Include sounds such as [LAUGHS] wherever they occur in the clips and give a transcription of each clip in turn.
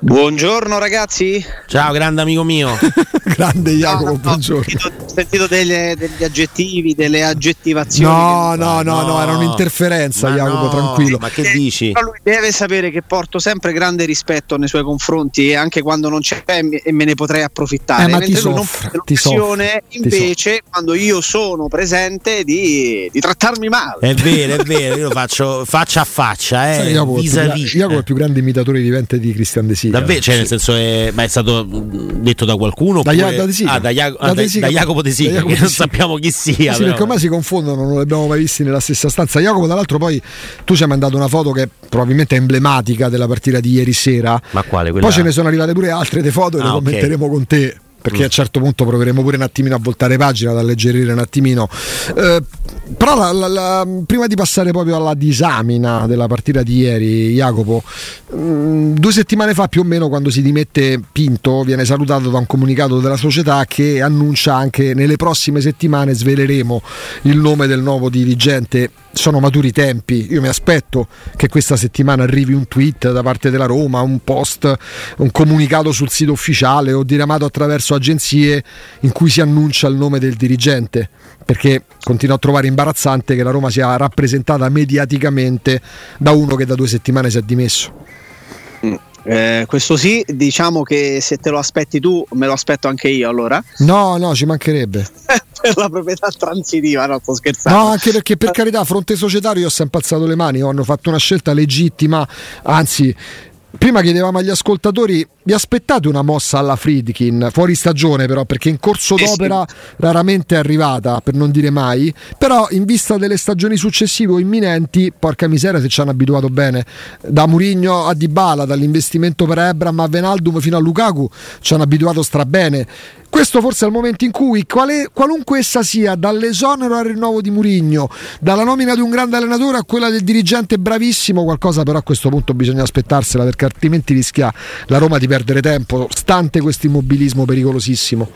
Buongiorno ragazzi. Ciao, grande amico mio. [LAUGHS] grande Jacopo, No, no, buongiorno. Ho sentito, ho sentito delle- degli aggettivi, delle aggettivazioni. No, no, no, no, era un'interferenza, Ma Jacopo, no, tranquillo. Ma che dici? Però lui deve sapere che porto sempre grande rispetto nei suoi confronti e anche quando non c'è e me- me ne potrei approfittare. Eh, ma ti Mentre non soffre, ti soffre, ti invece, quando io sono presente, di, di trattarmi male. È vero, è vero, io lo faccio faccia a faccia, eh. Sai, Jacopo, è il più gra- vis-à-vis. Jacopo è il più grande imitatore vivente di Cristian De Sica. Davvero, cioè, nel senso, è, ma è stato detto da qualcuno? Da oppure- da De Sica. Ah, da, Ja- Da De da- Jacopo De Sica, che non sappiamo chi sia. Sì, perché ormai si confondono, non li abbiamo mai visti nella stessa stanza. Jacopo, dall'altro, poi tu ci hai mandato una foto che probabilmente è emblematica della partita di ieri sera. Ma quale? Quella... Poi ce ne sono arrivate pure altre di foto e le Ah, ok. commenteremo con te. Perché a un certo punto proveremo pure un attimino a voltare pagina, ad alleggerire un attimino. Eh, però la- la- la- prima di passare proprio alla disamina della partita di ieri, Jacopo, mm, due settimane fa più o meno quando si dimette Pinto viene salutato da un comunicato della società che annuncia anche nelle prossime settimane sveleremo il nome del nuovo dirigente sono maturi i tempi. Io mi aspetto che questa settimana arrivi un tweet da parte della Roma, un post, un comunicato sul sito ufficiale o diramato attraverso agenzie in cui si annuncia il nome del dirigente. Perché continuo a trovare imbarazzante che la Roma sia rappresentata mediaticamente da uno che da due settimane si è dimesso. Eh, questo sì, diciamo che se te lo aspetti tu, me lo aspetto anche io allora. No, no, ci mancherebbe. [LAUGHS] per la proprietà transitiva, no, sto scherzando. No, anche perché per carità, fronte societario io ho sempre alzato le mani, hanno fatto una scelta legittima, anzi Prima chiedevamo agli ascoltatori, vi aspettate una mossa alla Friedkin, fuori stagione però, perché in corso sì. d'opera raramente è arrivata, per non dire mai, però in vista delle stagioni successive o imminenti, porca miseria se ci hanno abituato bene, da Murigno a Dybala, dall'investimento per Ebram a Venaldum fino a Lukaku, ci hanno abituato strabene. Questo forse è il momento in cui, quale- qualunque essa sia, dall'esonero al rinnovo di Murigno, dalla nomina di un grande allenatore a quella del dirigente bravissimo, qualcosa però a questo punto bisogna aspettarsela perché altrimenti rischia la Roma di perdere tempo, stante questo immobilismo pericolosissimo.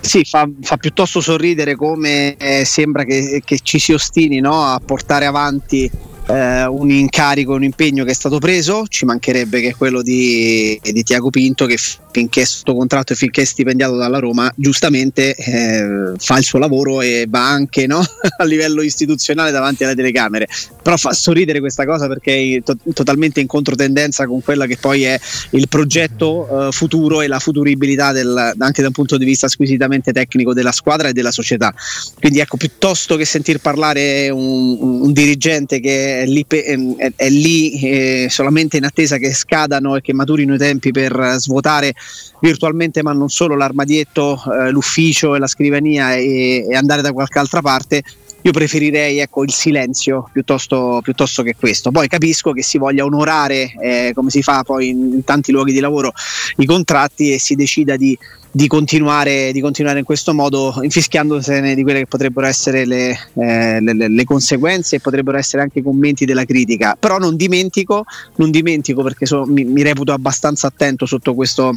Sì, fa, fa piuttosto sorridere come eh, sembra che, che ci si ostini no, a portare avanti eh, un incarico, un impegno che è stato preso, ci mancherebbe che è quello di, di Tiago Pinto che finché è sotto contratto e finché è stipendiato dalla Roma, giustamente eh, fa il suo lavoro e va anche no, [LAUGHS] a livello istituzionale davanti alle telecamere. Però fa sorridere questa cosa perché è to- totalmente in controtendenza con quella che poi è il progetto eh, futuro e la futuribilità del- anche da un punto di vista squisitamente tecnico della squadra e della società. Quindi ecco, piuttosto che sentir parlare un, un dirigente che è lì, è- è lì, eh, solamente in attesa che scadano e che maturino i tempi per svuotare virtualmente, ma non solo, l'armadietto, eh, l'ufficio e la scrivania e, e andare da qualche altra parte. Io preferirei ecco, il silenzio piuttosto, piuttosto che questo. Poi capisco che si voglia onorare, eh, come si fa poi in, tanti luoghi di lavoro, i contratti e si decida di, di continuare, di continuare in questo modo, infischiandosene di quelle che potrebbero essere le, eh, le- le conseguenze e potrebbero essere anche i commenti della critica. Però non dimentico, non dimentico perché so- mi, mi reputo abbastanza attento sotto questo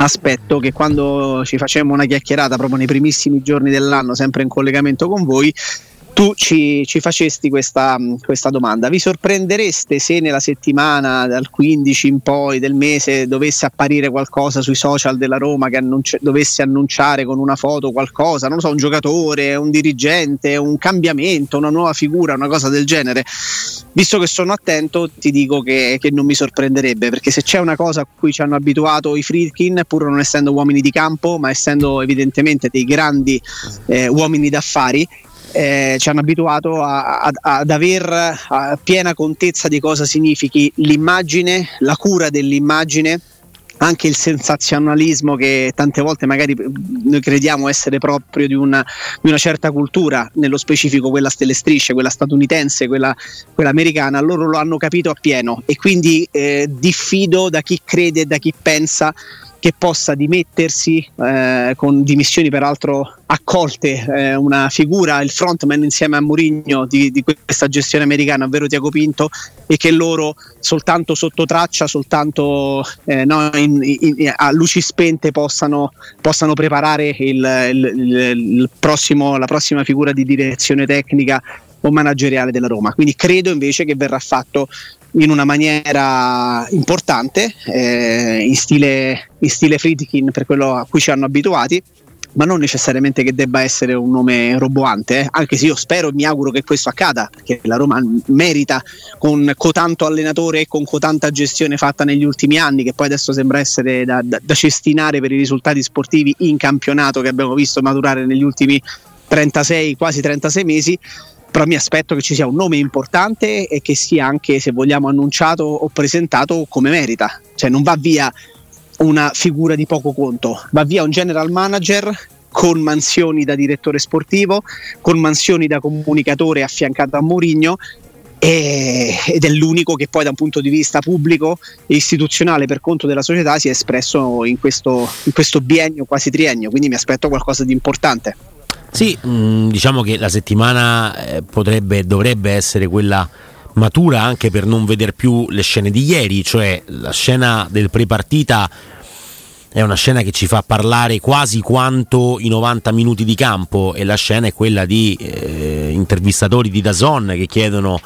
aspetto che quando ci facemmo una chiacchierata proprio nei primissimi giorni dell'anno, sempre in collegamento con voi, tu ci, ci facesti questa, questa, domanda. Vi sorprendereste se nella settimana dal 15 in poi del mese dovesse apparire qualcosa sui social della Roma che annunci- dovesse annunciare con una foto qualcosa, non so, un giocatore, un dirigente, un cambiamento, una nuova figura, una cosa del genere? Visto che sono attento, ti dico che, che non mi sorprenderebbe, perché se c'è una cosa a cui ci hanno abituato i Friedkin, pur non essendo uomini di campo, ma essendo evidentemente dei grandi eh, uomini d'affari, eh, ci hanno abituato a, a, ad aver piena contezza di cosa significhi l'immagine, la cura dell'immagine anche il sensazionalismo che tante volte magari noi crediamo essere proprio di una, di una, certa cultura, nello specifico quella stelle strisce, quella statunitense, quella, quella americana, loro lo hanno capito appieno. E quindi eh, diffido da chi crede e da chi pensa che possa dimettersi eh, con dimissioni peraltro accolte eh, una figura, il frontman insieme a Mourinho di, di, questa gestione americana, ovvero Tiago Pinto, e che loro soltanto sotto traccia, soltanto eh, no, in, in, a luci spente possano, possano preparare il, il, il prossimo, la prossima figura di direzione tecnica o manageriale della Roma. Quindi credo invece che verrà fatto in una maniera importante, eh, in, stile, in stile Friedkin per quello a cui ci hanno abituati, ma non necessariamente che debba essere un nome roboante, eh? anche se io spero e mi auguro che questo accada, perché la Roma merita con cotanto allenatore e con cotanta gestione fatta negli ultimi anni, che poi adesso sembra essere da, da, da cestinare per i risultati sportivi in campionato che abbiamo visto maturare negli ultimi 36, quasi 36 mesi però mi aspetto che ci sia un nome importante e che sia anche, se vogliamo, annunciato o presentato come merita. Cioè non va via una figura di poco conto, va via un general manager con mansioni da direttore sportivo, con mansioni da comunicatore affiancato a Mourinho ed è l'unico che poi da un punto di vista pubblico e istituzionale per conto della società si è espresso in questo, in questo biennio, quasi triennio, quindi mi aspetto qualcosa di importante. Sì, mm, diciamo che la settimana eh, potrebbe, dovrebbe essere quella matura anche per non vedere più le scene di ieri, cioè la scena del pre-partita è una scena che ci fa parlare quasi quanto i 90 minuti di campo e la scena è quella di eh, intervistatori di Dazon che chiedono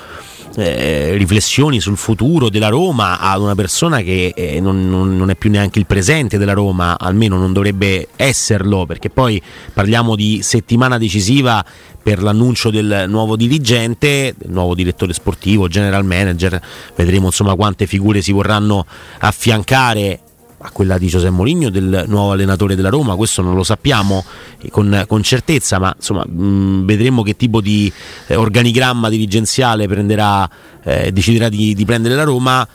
eh, riflessioni sul futuro della Roma ad una persona che eh, non, non, è più neanche il presente della Roma, almeno non dovrebbe esserlo, perché poi parliamo di settimana decisiva per l'annuncio del nuovo dirigente, del nuovo direttore sportivo, general manager, vedremo insomma quante figure si vorranno affiancare a quella di Giuseppe Mourinho del nuovo allenatore della Roma, questo non lo sappiamo con, con certezza, ma insomma mh, vedremo che tipo di eh, organigramma dirigenziale prenderà, eh, deciderà di, di prendere la Roma.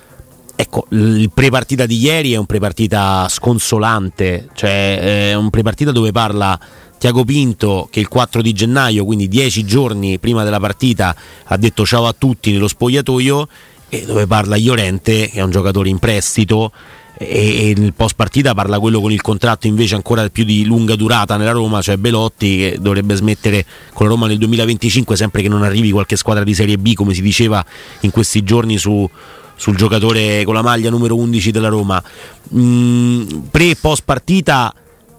Ecco, il prepartita di ieri è un prepartita sconsolante, cioè è un prepartita dove parla Tiago Pinto che il 4 di gennaio, quindi dieci giorni prima della partita, ha detto ciao a tutti nello spogliatoio e dove parla Iorente che è un giocatore in prestito e, nel post partita parla quello con il contratto invece ancora più di lunga durata nella Roma, cioè Belotti che dovrebbe smettere con la Roma nel 2025 sempre che non arrivi qualche squadra di Serie B come si diceva in questi giorni su, sul giocatore con la maglia numero 11 della Roma. Mm, pre e post partita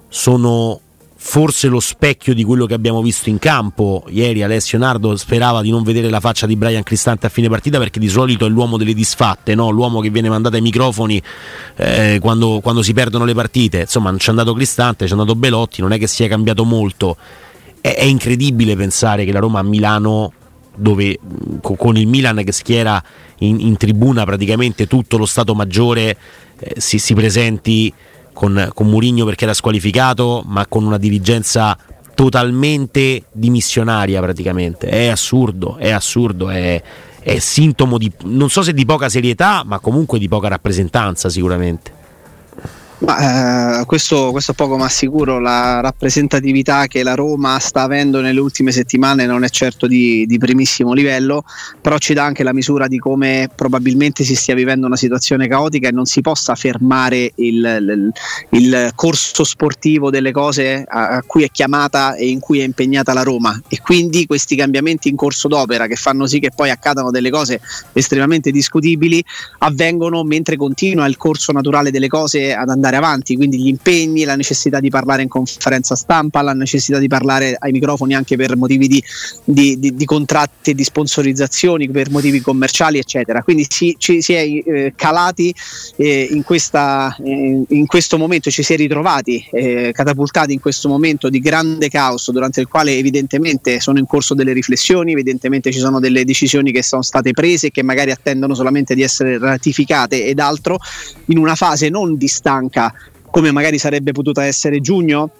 sono forse lo specchio di quello che abbiamo visto in campo. Ieri Alessio Nardo sperava di non vedere la faccia di Brian Cristante a fine partita perché di solito è l'uomo delle disfatte, no? l'uomo che viene mandato ai microfoni eh, quando, quando, si perdono le partite. Insomma, non c'è andato Cristante, c'è andato Belotti, non è che sia cambiato molto. È, è incredibile pensare che la Roma a Milano dove con il Milan che schiera in, in tribuna praticamente tutto lo Stato Maggiore eh, si, si presenti con, con Murigno perché era squalificato, ma con una dirigenza totalmente dimissionaria praticamente. È assurdo, è assurdo, è, è sintomo di, non so se di poca serietà, ma comunque di poca rappresentanza sicuramente. Ma, eh, questo, questo poco ma sicuro, la rappresentatività che la Roma sta avendo nelle ultime settimane non è certo di, di, primissimo livello, però ci dà anche la misura di come probabilmente si stia vivendo una situazione caotica e non si possa fermare il, il, il corso sportivo delle cose a, a, cui è chiamata e in cui è impegnata la Roma. E quindi questi cambiamenti in corso d'opera che fanno sì che poi accadano delle cose estremamente discutibili avvengono mentre continua il corso naturale delle cose ad andare andare avanti, quindi gli impegni, la necessità di parlare in conferenza stampa, la necessità di parlare ai microfoni anche per motivi di, di, di, di contratti e di sponsorizzazioni, per motivi commerciali, eccetera. Quindi si, ci si è eh, calati eh, in, questa, eh, in, questo momento, ci si è ritrovati eh, catapultati in questo momento di grande caos durante il quale evidentemente sono in corso delle riflessioni, evidentemente ci sono delle decisioni che sono state prese e che magari attendono solamente di essere ratificate ed altro in una fase non di stanca come magari sarebbe potuta essere giugno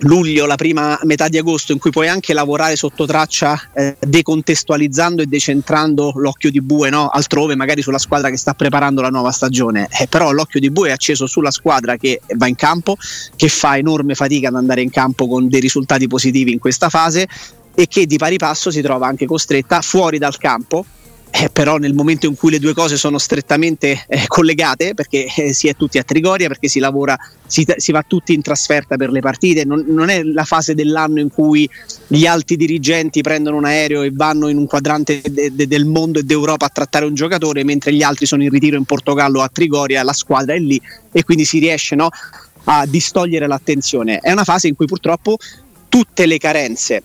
luglio, la prima metà di agosto, in cui puoi anche lavorare sotto traccia eh, decontestualizzando e decentrando l'occhio di bue no? altrove, magari sulla squadra che sta preparando la nuova stagione. Eh, però l'occhio di bue è acceso sulla squadra che va in campo, che fa enorme fatica ad andare in campo con dei risultati positivi in questa fase e che di pari passo si trova anche costretta fuori dal campo eh, però nel momento in cui le due cose sono strettamente eh, collegate, perché eh, si è tutti a Trigoria, perché si lavora, si, si va tutti in trasferta per le partite, non, non, è la fase dell'anno in cui gli alti dirigenti prendono un aereo e vanno in un quadrante de, de, del mondo e d'Europa a trattare un giocatore, mentre gli altri sono in ritiro in Portogallo a Trigoria, la squadra è lì e quindi si riesce no, a distogliere l'attenzione. È una fase in cui purtroppo tutte le carenze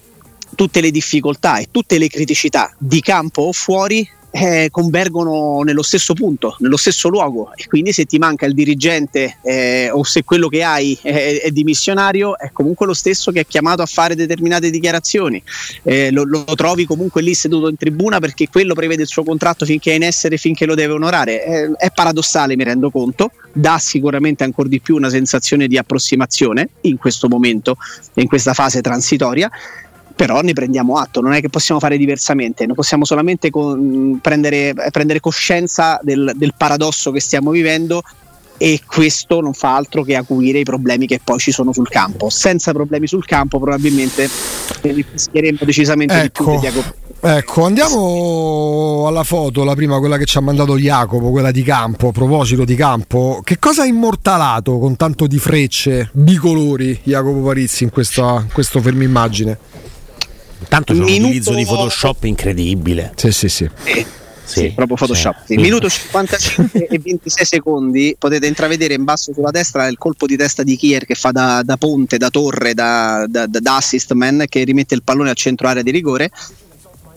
tutte le difficoltà e tutte le criticità di campo o fuori eh, convergono nello stesso punto, nello stesso luogo. E quindi se ti manca il dirigente eh, o se quello che hai è, è, dimissionario è comunque lo stesso che è chiamato a fare determinate dichiarazioni, eh, lo, lo, trovi comunque lì seduto in tribuna perché quello prevede il suo contratto finché è in essere, finché lo deve onorare, eh, è paradossale mi rendo conto, dà sicuramente ancora di più una sensazione di approssimazione in questo momento, in questa fase transitoria però ne prendiamo atto, non è che possiamo fare diversamente, non possiamo solamente con, prendere, prendere, coscienza del, del paradosso che stiamo vivendo e questo non fa altro che acuire i problemi che poi ci sono sul campo. Senza problemi sul campo probabilmente rischieremmo decisamente ecco, di più di Ecco, andiamo alla foto, la prima, quella che ci ha mandato Jacopo, quella di campo, a proposito di campo. Che cosa ha immortalato con tanto di frecce bicolori Jacopo Parizzi in questa, questo fermo immagine? Tanto c'è un utilizzo di Photoshop incredibile. Sì, sì, sì. Eh. Sì, sì, proprio Photoshop. Sì. Minuto 55 e 26 secondi potete intravedere in basso sulla destra il colpo di testa di Kier che fa da, da ponte, da torre, da, da, da, assist man che rimette il pallone al centro area di rigore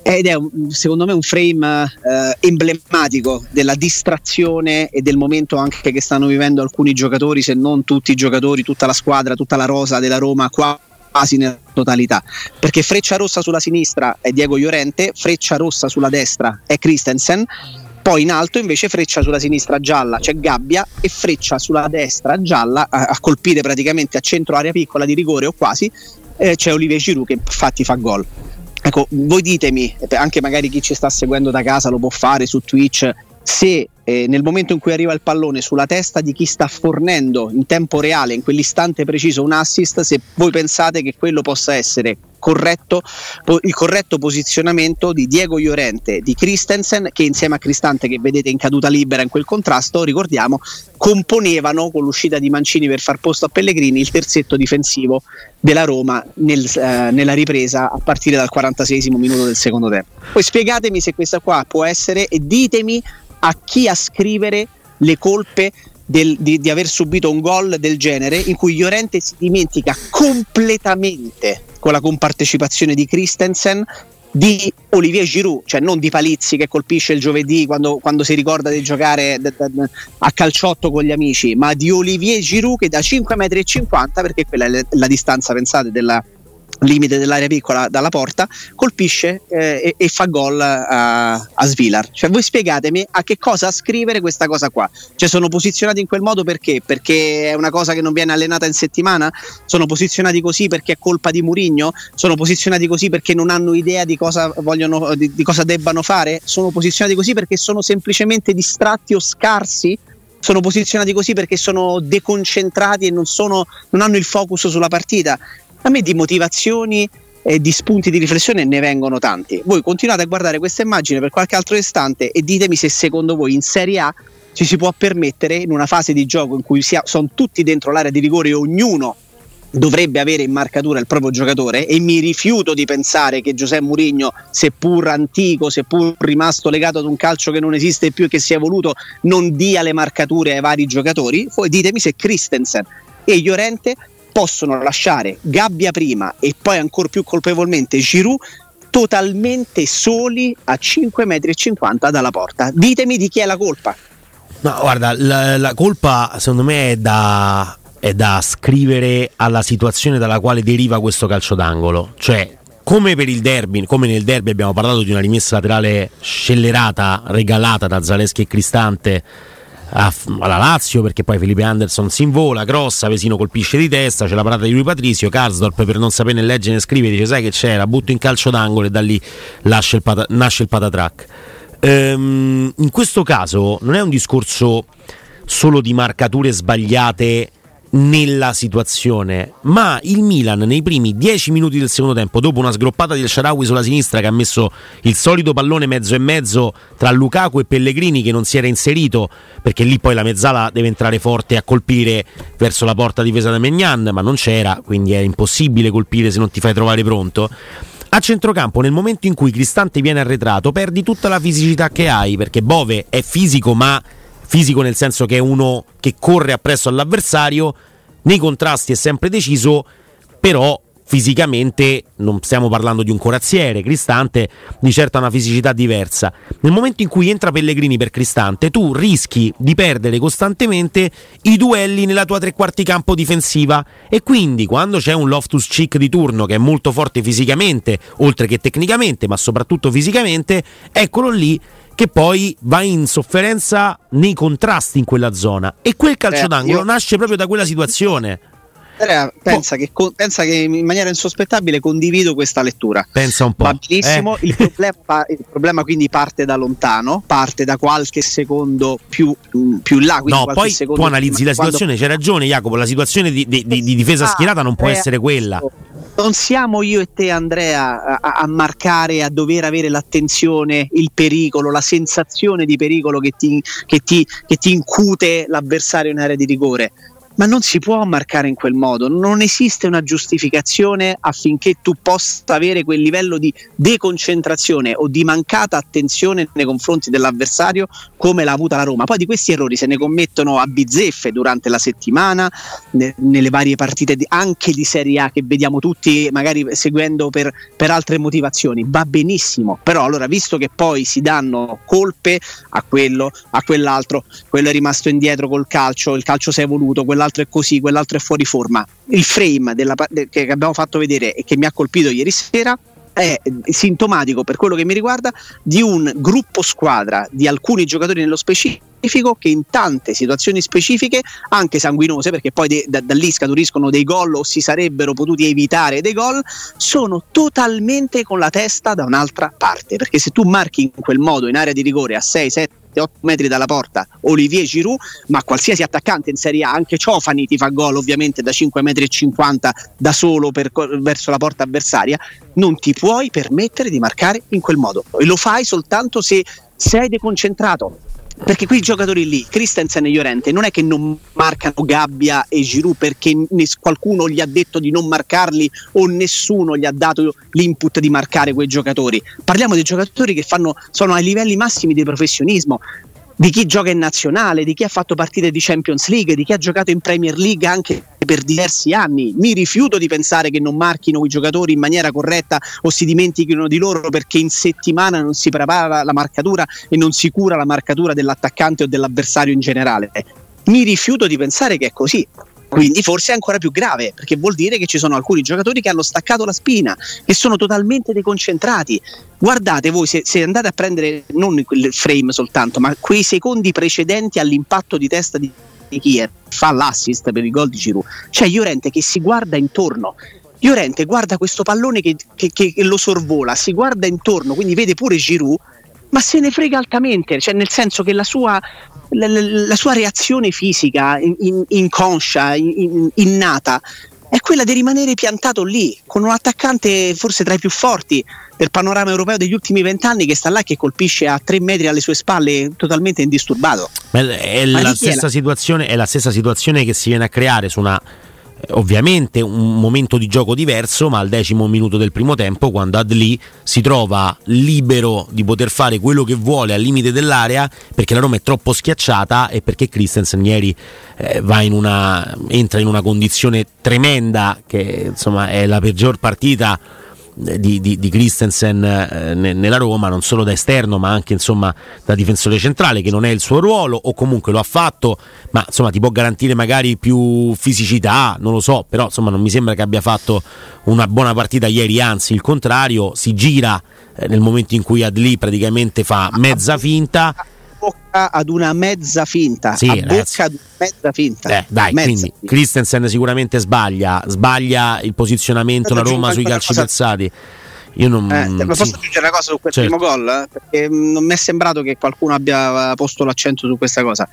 ed è un, secondo me un frame eh, emblematico della distrazione e del momento anche che stanno vivendo alcuni giocatori, se non tutti i giocatori, tutta la squadra, tutta la rosa della Roma qua quasi nella totalità. Perché freccia rossa sulla sinistra è Diego Llorente freccia rossa sulla destra è Christensen poi in alto invece freccia sulla sinistra gialla c'è Gabbia e freccia sulla destra gialla a, a colpire praticamente a centro area piccola di rigore o quasi eh, c'è Olivier Giroud che infatti fa gol. Ecco voi ditemi anche magari chi ci sta seguendo da casa lo può fare su Twitch se eh, nel momento in cui arriva il pallone sulla testa di chi sta fornendo in tempo reale, in quell'istante preciso, un assist, se voi pensate che quello possa essere corretto, po- il corretto posizionamento di Diego Llorente, di Christensen, che insieme a Cristante, che vedete in caduta libera in quel contrasto, ricordiamo, componevano con l'uscita di Mancini per far posto a Pellegrini il terzetto difensivo della Roma nel, eh, nella ripresa a partire dal 46 minuto del secondo tempo. Poi spiegatemi se questa qua può essere e ditemi a chi ascrivere le colpe del, di, di, aver subito un gol del genere in cui Llorente si dimentica completamente con la compartecipazione di Christensen di Olivier Giroud, cioè non di Palizzi che colpisce il giovedì quando, quando si ricorda di giocare a calciotto con gli amici, ma di Olivier Giroud che da 5,50 m, perché quella è la distanza, pensate, della, limite dell'area piccola dalla porta, colpisce eh, e, e, fa gol a, a Svilar. Cioè, voi spiegatemi a che cosa scrivere questa cosa qua. Cioè, sono posizionati in quel modo perché? Perché è una cosa che non viene allenata in settimana? Sono posizionati così perché è colpa di Murigno? Sono posizionati così perché non hanno idea di cosa, vogliono, di, di cosa debbano fare? Sono posizionati così perché sono semplicemente distratti o scarsi? sono posizionati così perché sono deconcentrati e non, sono, non hanno il focus sulla partita a me di motivazioni e di spunti di riflessione ne vengono tanti. Voi continuate a guardare questa immagine per qualche altro istante e ditemi se secondo voi in Serie A ci si può permettere in una fase di gioco in cui sono tutti dentro l'area di rigore e ognuno dovrebbe avere in marcatura il proprio giocatore e mi rifiuto di pensare che Giuseppe Mourinho, seppur antico, seppur rimasto legato ad un calcio che non esiste più e che si è evoluto, non dia le marcature ai vari giocatori. Poi ditemi se Christensen e Llorente possono lasciare Gabbia prima e poi ancora più colpevolmente Giroud totalmente soli a 5,50 metri dalla porta. Ditemi di chi è la colpa. No, guarda, la, la colpa secondo me è da, è da scrivere alla situazione dalla quale deriva questo calcio d'angolo. Cioè, come per il derby, come nel derby abbiamo parlato di una rimessa laterale scellerata, regalata da Zaleschi e Cristante alla Lazio perché poi Felipe Anderson si invola, grossa, Vesino colpisce di testa, c'è la parata di lui Patrizio, Karsdorp per non sapere né leggere né scrivere dice sai che c'è, la butto in calcio d'angolo e da lì il pata, nasce il patatrack. Ehm, in questo caso non è un discorso solo di marcature sbagliate nella situazione, ma il Milan nei primi 10 minuti del secondo tempo, dopo una sgroppata del Sharawi sulla sinistra che ha messo il solito pallone mezzo e mezzo tra Lukaku e Pellegrini che non si era inserito, perché lì poi la mezzala deve entrare forte a colpire verso la porta difesa da Megnan, ma non c'era, quindi è impossibile colpire se non ti fai trovare pronto. A centrocampo, nel momento in cui Cristante viene arretrato, perdi tutta la fisicità che hai, perché Bove è fisico, ma fisico nel senso che è uno che corre appresso all'avversario, nei contrasti è sempre deciso, però fisicamente non stiamo parlando di un corazziere, Cristante di certo una fisicità diversa. Nel momento in cui entra Pellegrini per Cristante, tu rischi di perdere costantemente i duelli nella tua tre quarti campo difensiva e quindi quando c'è un Loftus Cheek di turno che è molto forte fisicamente, oltre che tecnicamente, ma soprattutto fisicamente, eccolo lì che poi va in sofferenza nei contrasti in quella zona e quel calcio eh, d'angolo io... nasce proprio da quella situazione. Andrea, pensa, che, pensa, che, in maniera insospettabile condivido questa lettura. Pensa un po'. Va benissimo. Eh. Il, problema, il, problema, quindi parte da lontano, parte da qualche secondo più, più là. No, poi tu analizzi la situazione, quando... c'è ragione Jacopo, la situazione di, di, di, di difesa schierata non può essere quella non siamo io e te Andrea a, a, marcare, a dover avere l'attenzione, il pericolo, la sensazione di pericolo che ti, che ti, che ti incute l'avversario in area di rigore ma non si può marcare in quel modo, non esiste una giustificazione affinché tu possa avere quel livello di deconcentrazione o di mancata attenzione nei confronti dell'avversario come l'ha avuta la Roma. Poi di questi errori se ne commettono a bizzeffe durante la settimana, ne, nelle varie partite di, anche di Serie A che vediamo tutti magari seguendo per, per altre motivazioni, va benissimo, però allora visto che poi si danno colpe a quello, a quell'altro, quello è rimasto indietro col calcio, il calcio si è evoluto, quella quell'altro è così, quell'altro è fuori forma. Il frame della, che abbiamo fatto vedere e che mi ha colpito ieri sera è sintomatico per quello che mi riguarda di un gruppo squadra di alcuni giocatori nello specifico che in tante situazioni specifiche, anche sanguinose, perché poi de, da, da, lì scaturiscono dei gol o si sarebbero potuti evitare dei gol, sono totalmente con la testa da un'altra parte. Perché se tu marchi in quel modo in area di rigore a 6, 7, 7-8 metri dalla porta Olivier Giroud, ma qualsiasi attaccante in Serie A, anche Ciofani ti fa gol ovviamente da 5 metri 50 da solo per, verso la porta avversaria, non ti puoi permettere di marcare in quel modo. E lo fai soltanto se sei deconcentrato perché qui i giocatori lì, Christensen e Llorente, non è che non marcano Gabbia e Giroud perché qualcuno gli ha detto di non marcarli o nessuno gli ha dato l'input di marcare quei giocatori. Parliamo di giocatori che fanno, sono ai livelli massimi di professionismo di chi gioca in nazionale, di chi ha fatto partite di Champions League, di chi ha giocato in Premier League anche per diversi anni. Mi rifiuto di pensare che non marchino i giocatori in maniera corretta o si dimentichino di loro perché in settimana non si prepara la marcatura e non si cura la marcatura dell'attaccante o dell'avversario in generale. Mi rifiuto di pensare che è così. Quindi forse è ancora più grave, perché vuol dire che ci sono alcuni giocatori che hanno staccato la spina, che sono totalmente deconcentrati. Guardate voi, se, se andate a prendere non il frame soltanto, ma quei secondi precedenti all'impatto di testa di Kier, fa l'assist per il gol di Giroud. C'è Llorente che si guarda intorno, Llorente guarda questo pallone che, che, che, lo sorvola, si guarda intorno, quindi vede pure Giroud, ma se ne frega altamente, cioè nel senso che la sua la, la sua reazione fisica in, inconscia, in, innata, è quella di rimanere piantato lì, con un attaccante forse tra i più forti del panorama europeo degli ultimi vent'anni che sta là e che colpisce a tre metri alle sue spalle totalmente indisturbato. È la, stessa situazione, è la stessa situazione che si viene a creare su una ovviamente un momento di gioco diverso, ma al decimo minuto del primo tempo, quando Adli si trova libero di poter fare quello che vuole al limite dell'area, perché la Roma è troppo schiacciata e perché Christensen ieri eh, in una, entra in una condizione tremenda, che insomma è la peggior partita di, di, di Christensen eh, nella Roma, non solo da esterno ma anche insomma, da difensore centrale, che non è il suo ruolo o comunque lo ha fatto, ma insomma ti può garantire magari più fisicità, non lo so, però insomma non mi sembra che abbia fatto una buona partita ieri, anzi il contrario, si gira eh, nel momento in cui Adli praticamente fa mezza finta bocca ad una mezza finta. Sì, a bocca ad una mezza finta. Eh, dai, mezza quindi finta. Christensen sicuramente sbaglia, sbaglia il posizionamento la Roma sui calci cosa... piazzati. Io non. Eh, posso sì. aggiungere una cosa su quel certo. primo gol? Perché non mi è sembrato che qualcuno abbia posto l'accento su questa cosa.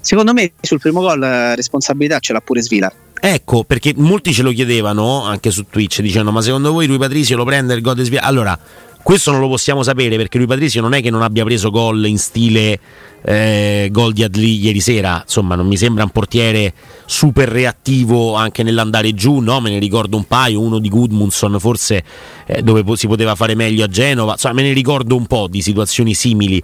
Secondo me, sul primo gol, eh, responsabilità ce l'ha pure Svilar. Ecco, perché molti ce lo chiedevano anche su Twitch dicendo: Ma secondo voi lui Patrizio lo prende il gol di Svilar? Allora, questo non lo possiamo sapere perché lui Patrizio non è che non abbia preso gol in stile eh, gol di Adli ieri sera, insomma non mi sembra un portiere super reattivo anche nell'andare giù, no? me ne ricordo un paio, uno di Goodmunson forse eh, dove si poteva fare meglio a Genova, insomma me ne ricordo un po' di situazioni simili.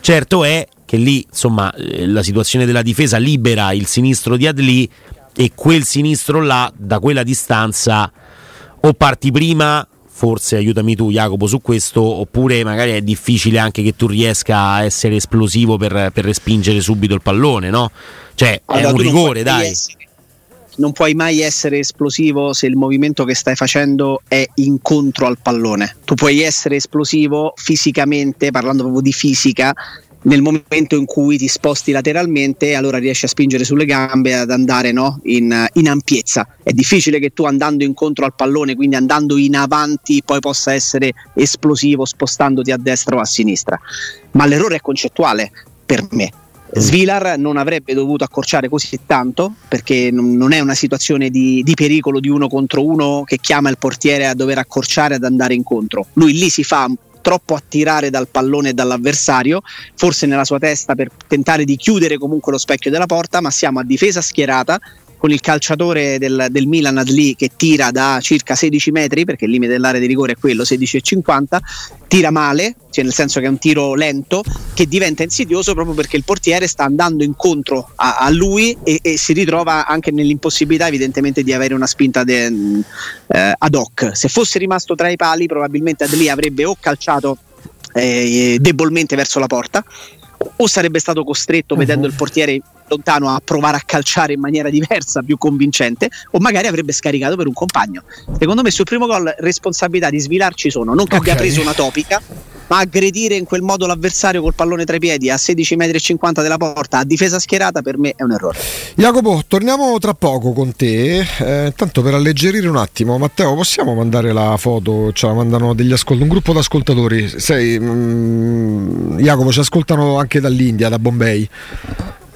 Certo è che lì insomma eh, la situazione della difesa libera il sinistro di Adli e quel sinistro là da quella distanza o parti prima forse aiutami tu Jacopo su questo, oppure magari è difficile anche che tu riesca a essere esplosivo per, per respingere subito il pallone, no? Cioè allora, è un rigore, dai. Essere, non puoi mai essere esplosivo se il movimento che stai facendo è incontro al pallone. Tu puoi essere esplosivo fisicamente, parlando proprio di fisica, nel momento in cui ti sposti lateralmente, allora riesci a spingere sulle gambe ad andare no? in, in, ampiezza. È difficile che tu andando incontro al pallone, quindi andando in avanti, poi possa essere esplosivo spostandoti a destra o a sinistra. Ma l'errore è concettuale per me. Svilar non avrebbe dovuto accorciare così tanto perché non è una situazione di, di, pericolo di uno contro uno che chiama il portiere a dover accorciare ad andare incontro. Lui lì si fa troppo attirare dal pallone e dall'avversario, forse nella sua testa per tentare di chiudere comunque lo specchio della porta, ma siamo a difesa schierata con il calciatore del, del Milan Adli che tira da circa 16 metri, perché il limite dell'area di rigore è quello, 16,50, tira male, cioè nel senso che è un tiro lento, che diventa insidioso proprio perché il portiere sta andando incontro a, a lui e, e, si ritrova anche nell'impossibilità evidentemente di avere una spinta de, eh, ad hoc. Se fosse rimasto tra i pali probabilmente Adli avrebbe o calciato eh, debolmente verso la porta o sarebbe stato costretto, uh-huh. vedendo il portiere lontano, a provare a calciare in maniera diversa, più convincente, o magari avrebbe scaricato per un compagno. Secondo me sul primo gol responsabilità di svilarci sono, non che okay. abbia preso una topica, ma aggredire in quel modo l'avversario col pallone tra i piedi a 16,50 metri della porta a difesa schierata per me è un errore. Jacopo, torniamo tra poco con te. Eh, tanto per alleggerire un attimo, Matteo, possiamo mandare la foto? Ce la mandano degli ascolti, un gruppo di ascoltatori. Sei, mm, Jacopo, ci ascoltano anche dall'India, da Bombay.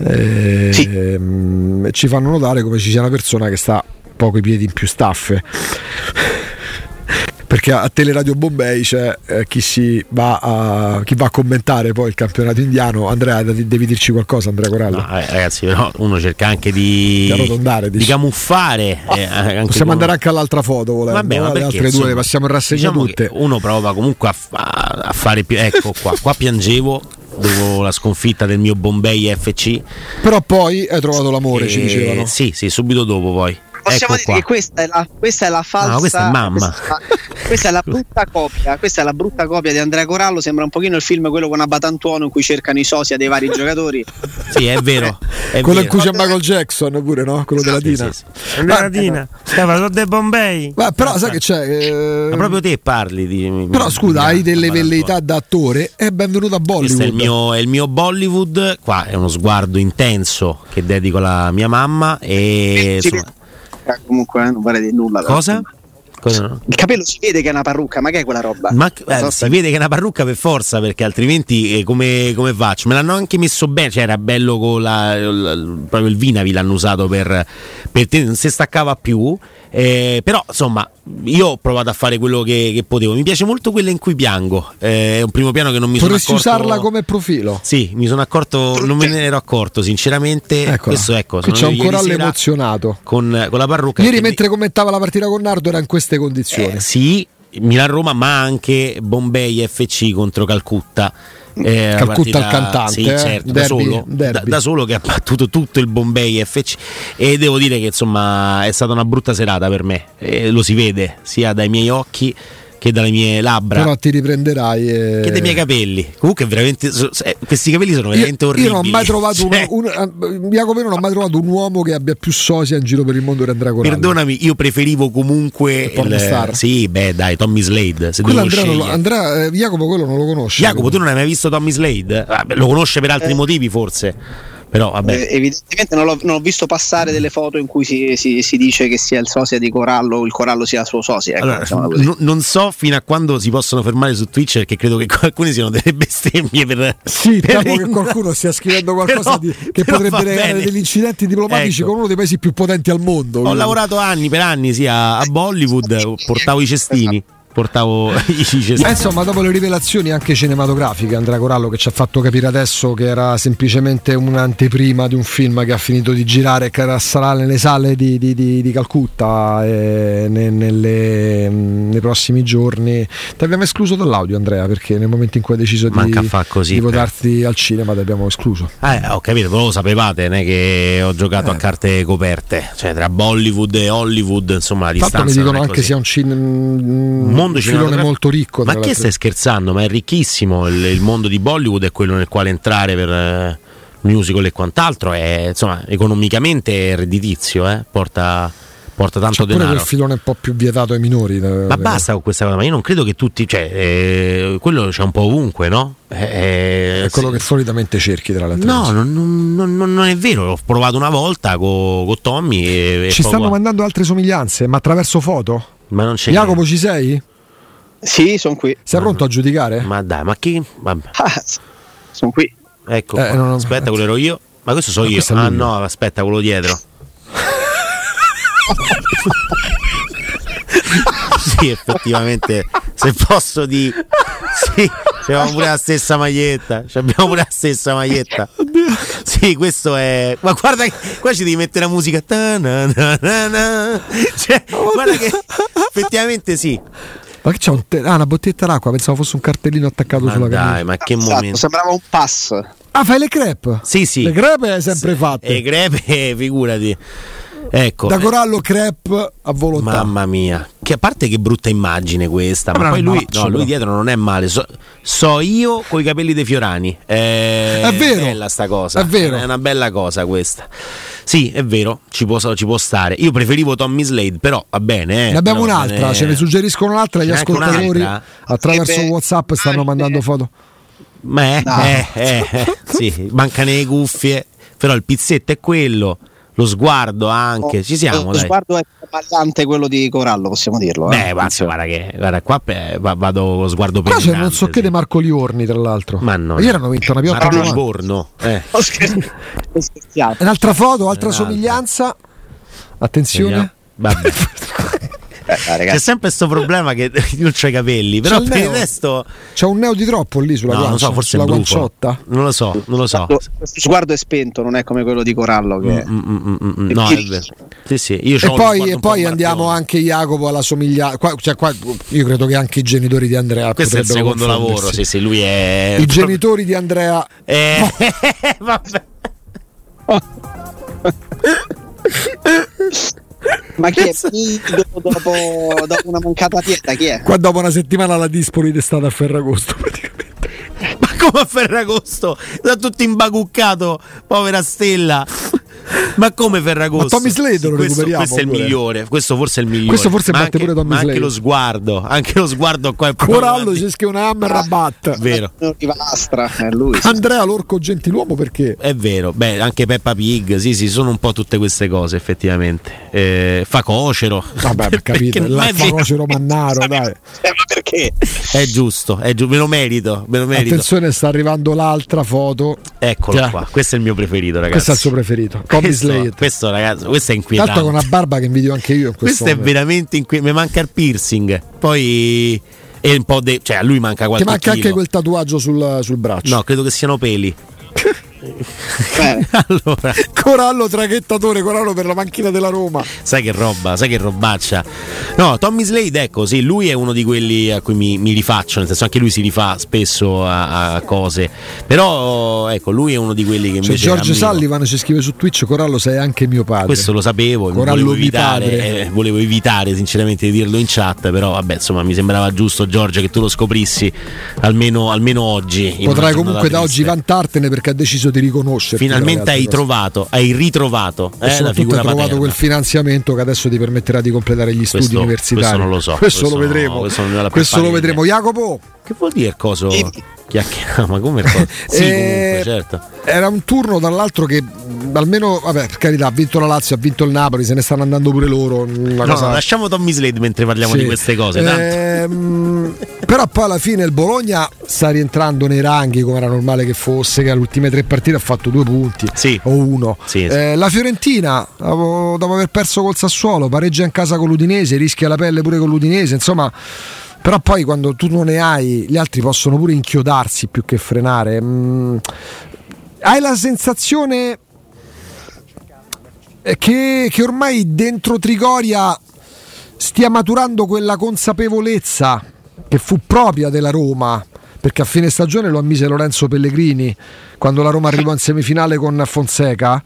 Eh, sì. mm, ci fanno notare come ci sia una persona che sta poco i piedi in più staffe [LAUGHS] perché a Teleradio Bombay c'è eh, chi, va a, chi, va a, commentare poi il campionato indiano. Andrea, devi dirci qualcosa, Andrea Corallo? No, eh, ragazzi, però uno cerca anche di, di, di camuffare. Oh, eh, Possiamo andare anche all'altra foto, volendo. Vabbè, no? Le altre due le passiamo in rassegna diciamo tutte. Uno prova comunque a, a, a fare più. Ecco qua, qua piangevo dopo la sconfitta del mio Bombay FC. Però poi hai trovato l'amore, e... ci dicevano. Sì, sì, subito dopo poi possiamo ecco dire qua. che questa è, la, questa è la falsa. No, questa è mamma. Questa, questa, è la brutta copia. Questa è la brutta copia di Andrea Corallo. Sembra un pochino il film quello con Abatantuono in cui cercano i sosia dei vari giocatori. [LAUGHS] Sì, è vero. È quello vero. in cui c'è Michael Jackson pure, no? Quello della Dina. Sì, sì. La Dina. Stava De Bombay. Ma però sai che c'è. Eh... Ma proprio te parli di. Però scusa, hai delle velleità da attore. È benvenuto a Bollywood. Questo è il, mio, è il mio Bollywood. Qua è uno sguardo intenso che dedico alla mia mamma. E insomma, comunque eh, non vale di nulla. Cosa? No? Il capello si vede che è una parrucca, ma che è quella roba? Ma eh, si vede che è una parrucca per forza, perché altrimenti eh, come, come, faccio? Me l'hanno anche messo bene, cioè era bello con la, la, proprio il Vinavi l'hanno usato per, per te, non si staccava più. Eh, però insomma io ho provato a fare quello che, che potevo. Mi piace molto quella in cui piango. Eh, è un primo piano che non mi Vorresti sono accorto. usarla come profilo? Sì, mi sono accorto, non me ne ero accorto, sinceramente. Eccola. Questo ecco, Qui c'è sono un ieri corallo sera emozionato. Con, con la parrucca. Ieri che mi- mentre commentava la partita con Nardo era in queste condizioni. eh, sì, Milan-Roma, ma anche Bombay FC contro Calcutta. Eh, Calcutta il partita- cantante, sì, eh? certo, da, Derby, solo, da, da solo che ha battuto tutto il Bombay FC e devo dire che insomma è stata una brutta serata per me, Eh, lo si vede sia dai miei occhi che dalle mie labbra. Però ti riprenderai. E... che dei miei capelli. Comunque, veramente. eh, questi capelli sono Io, veramente io orribili. non ho mai trovato Cioè, uno, un, eh, Jacopo, io non ho mai trovato un uomo che abbia più sosia in giro per il mondo di Andrea Corallo. Perdonami, io preferivo comunque. Il pornostar. sì, beh, dai, Tommy Slade. Se Quello Andrea, non lo-. Andrea eh, Jacopo quello non lo conosce. Jacopo, tu non hai mai visto Tommy Slade? Ah, beh, lo conosce per altri motivi, forse. Però, vabbè. Eh, evidentemente non, l'ho, non ho visto passare delle foto in cui si, si- si dice che sia il sosia di Corallo o il Corallo sia il suo sosia. ecco, Allora, n- non so fino a quando si possono fermare su Twitch perché credo che alcuni siano delle bestemmie per Sì, per temo che in- qualcuno stia scrivendo [LAUGHS] qualcosa Però- di- che potrebbe bene. degli incidenti diplomatici Ecco. con uno dei paesi più potenti al mondo. Ho Quindi- lavorato anni per anni sia a Bollywood, portavo i cestini, portavo [LAUGHS] i cestini. Eh, insomma, dopo le rivelazioni anche cinematografiche, Andrea Corallo che ci ha fatto capire adesso che era semplicemente un'anteprima di un film che ha finito di girare e che sarà nelle sale di, di- di- di Calcutta eh, ne- nelle- mm, nei prossimi giorni. Ti abbiamo escluso dall'audio, Andrea, perché nel momento in cui hai deciso di, Manca fa così, di però. votarti al cinema, ti abbiamo escluso. Eh, ho capito, però lo sapevate, non è che ho giocato a carte coperte, cioè tra Bollywood e Hollywood, insomma, la Tanto distanza mi dicono non è anche così. sia un, cin- un un mondo filone cinematografico- molto ricco. Ma che stai scherzando? Ma è ricchissimo il, il mondo di Bollywood è quello nel quale entrare per eh, musical e quant'altro è insomma economicamente è redditizio, eh? porta, porta tanto C'è pure denaro. quel filone un po' più vietato ai minori. eh, Ma basta con questa cosa, ma io non credo che tutti, cioè, eh, quello c'è un po' ovunque, no? Eh, È quello sì. che solitamente cerchi tra l'altro. No, non, non- non- è vero, l'ho provato una volta con Tommy e, e Ci poco- stanno mandando altre somiglianze, ma attraverso foto? ma non c'è Jacopo, ci sei? Sì, sono qui. Sei pronto a giudicare? Ma dai, ma che... Vabbè, Ah, sono qui. ecco, Eh, qua. non ho- aspetta, quello ero io. Ma questo so Ma io. Ah no, aspetta, quello dietro. [LAUGHS] sì, effettivamente, se posso di sì, abbiamo pure la stessa maglietta. Abbiamo pure la stessa maglietta. Sì, questo è. Ma guarda, che- qua ci devi mettere la musica. Cioè, guarda che effettivamente sì. Ma che c'è un te- ah, una bottiglietta d'acqua? Pensavo fosse un cartellino attaccato Ma sulla dai, camicia. ma che Esatto, momento. sembrava un pass. Ah, fai le crepe? Sì, sì. Le crepe hai sempre fatte. E crepe, [LAUGHS] figurati. Ecco. Da Corallo crepe a volontà. Mamma mia, che a parte che brutta immagine questa, ma Però poi è lui, no, lui dietro non è male. So, so io con i capelli dei Fiorani. Eh, È vero, bella sta cosa. è vero. È una bella cosa questa. Sì, è vero, ci può, ci può stare. Io preferivo Tommy Slade, però va bene. eh, Ne abbiamo un'altra, bene. ce ne suggeriscono un'altra. Gli ascoltatori un'altra? attraverso Potrebbe WhatsApp stanno anche- mandando foto. Ma eh, No. eh, eh, eh, sì, [LAUGHS] mancano le cuffie, però il pizzetto è quello, lo sguardo anche, ci siamo. Lo dai. sguardo è variante quello di Corallo, possiamo dirlo. eh. Beh, guarda, guarda che guarda qua eh, va- vado lo sguardo Qua c'è non so che sì. di Marco Liorni, tra l'altro. Ma no. Ieri hanno vinto una piotta Marco. Livorno. Eh. [LAUGHS] Ho scherzato. Un'altra foto, altra somiglianza. Attenzione. Vabbè. [LAUGHS] Dai, C'è sempre questo problema che [LAUGHS] non c'hai i capelli, però C'è il per il neo. resto C'è un neo di troppo lì sulla no, non guancia, so, forse sulla guanciotta. Non lo so, non lo so. questo sguardo è spento, non è come quello di Corallo. Che... Mm, mm, mm, No, è vero. Sì, sì, io E c'ho poi, e poi andiamo anche Jacopo alla somiglianza. Qua, cioè, qua, io credo che anche i genitori di Andrea Questo è il secondo lavoro, sì, sì, lui è I genitori di Andrea Eh, [LAUGHS] [LAUGHS] vabbè. Ma chi è Nido dopo, dopo una mancata pietra? Chi è? Qua dopo una settimana la Dispoli è stata a Ferragosto [LAUGHS] praticamente. Ma come a Ferragosto? Sta tutto imbacuccato, povera stella. Ma come Ferragosto? Ma Tommy Slade lo questo, recuperiamo questo è il pure. migliore. Questo forse è il migliore. Questo forse batte anche, pure Tommy ma anche Slade. lo sguardo. Anche lo sguardo qua è proprio Corallo c'è che una hammer. [LAUGHS] Vero. Rivastra, è lui. sì. Andrea l'orco gentiluomo perché? È vero, beh, anche Peppa Pig, sì, sì, sono un po' tutte queste cose, effettivamente. Eh, fa cocero. Vabbè, [LAUGHS] per capito, la vero. Rocero Mannaro, [LAUGHS] dai. Eh, ma perché? È giusto, è giusto, me lo merito, me lo merito. Attenzione, sta arrivando l'altra foto. Eccolo Già. qua, questo è il mio preferito, ragazzi. Questo è il suo preferito. Cosa questo, questo, ragazzi, questo è inquietante. Tanto con una barba che invidio anche io. questo momento. è veramente inquietante. Mi manca il piercing. Poi. E un po' de- cioè a lui manca qualche Ti manca chilo. anche quel tatuaggio sul, sul braccio. No, credo che siano peli. Eh, [LAUGHS] allora, Corallo traghettatore, Corallo per la macchina della Roma. sai che roba, sai che robaccia. No, Tommy Slade, ecco, sì, lui è uno di quelli a cui mi, mi rifaccio, nel senso anche lui si rifà spesso a, a cose. Però, ecco, lui è uno di quelli che Cioè, invece Giorgio ammiro. Sullivan ci scrive su Twitch: Corallo, sei anche mio padre. Questo lo sapevo, Corallo volevo mi evitare, padre. eh, volevo evitare sinceramente di dirlo in chat, però vabbè, insomma, mi sembrava giusto Giorgio che tu lo scoprissi almeno, almeno oggi. Potrai comunque da oggi vantartene perché ha deciso di riconoscerti. Finalmente hai cose. trovato, hai ritrovato E eh, soprattutto hai trovato paterna. quel finanziamento che adesso ti permetterà di completare gli studi Questo- universitari. questo non lo so, Questo, questo lo no, vedremo. questo Questo lo vedremo. Jacopo, Che vuol dire coso? E- Chiacchiera, ma come? [LAUGHS] Sì, Eh, comunque, certo. Era un turno dall'altro che almeno, vabbè, per carità, ha vinto la Lazio, ha vinto il Napoli, se ne stanno andando pure loro. No, cosa... no, lasciamo Tommy Slade mentre parliamo Sì. di queste cose. tanto. Ehm, però poi alla fine il Bologna sta rientrando nei ranghi come era normale che fosse, che alle ultime tre partite ha fatto due punti Sì. o uno. Sì, sì. Eh, la Fiorentina, dopo, dopo aver perso col Sassuolo, pareggia in casa con l'Udinese, rischia la pelle pure con l'Udinese, insomma. Però poi quando tu non ne hai, gli altri possono pure inchiodarsi più che frenare. Mm, hai la sensazione che, che ormai dentro Trigoria stia maturando quella consapevolezza che fu propria della Roma, perché a fine stagione lo ammise Lorenzo Pellegrini quando la Roma arrivò in semifinale con Fonseca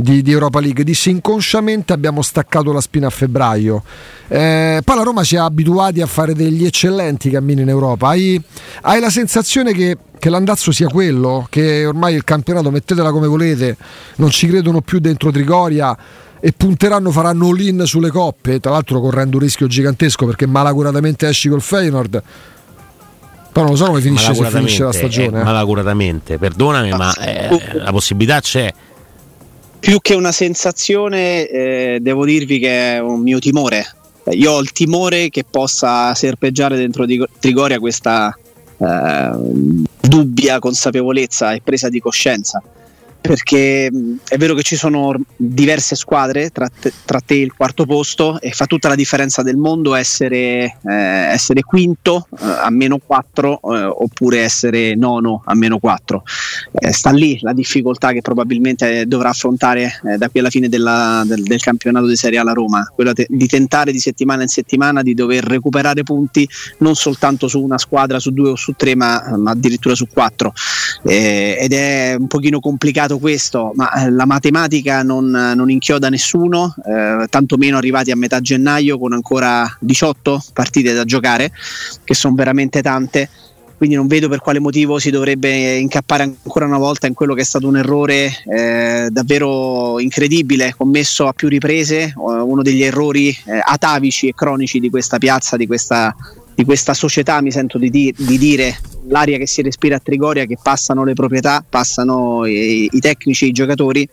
di, di Europa League, disse inconsciamente abbiamo staccato la spina a febbraio. Eh, poi la Roma ci ha abituati a fare degli eccellenti cammini in Europa. Hai, hai la sensazione che, che l'andazzo sia quello, che ormai il campionato mettetela come volete, non ci credono più dentro Trigoria e punteranno, faranno all-in sulle coppe, tra l'altro correndo un rischio gigantesco perché malacuratamente esci col Feyenoord. Però non lo so come finisce, se finisce la stagione. eh, eh. malacuratamente, perdonami, ma eh, la possibilità c'è. Più che una sensazione, eh, devo dirvi che è un mio timore. Io ho il timore che possa serpeggiare dentro di Trigoria questa eh, dubbia consapevolezza e presa di coscienza. Perché mh, è vero che ci sono diverse squadre, tra te, tra te il quarto posto, e fa tutta la differenza del mondo essere, eh, essere quinto eh, a meno 4 oppure essere nono a meno 4 eh, sta lì la difficoltà che probabilmente eh, dovrà affrontare eh, da qui alla fine della, del, del, campionato di Serie A la Roma, quella te- di tentare di settimana in settimana di dover recuperare punti non soltanto su una squadra, su due o su tre, ma, ma addirittura su quattro. Eh, ed è un pochino complicato questo, ma eh, la matematica non, non inchioda nessuno, eh, tantomeno arrivati a metà gennaio con ancora 18 partite da giocare, che sono veramente tante. Quindi non vedo per quale motivo si dovrebbe incappare ancora una volta in quello che è stato un errore eh, davvero incredibile, commesso a più riprese, uno degli errori eh, atavici e cronici di questa piazza, di questa, di questa società, mi sento di, di, di, dire, l'aria che si respira a Trigoria, che passano le proprietà, passano i, i tecnici, i giocatori,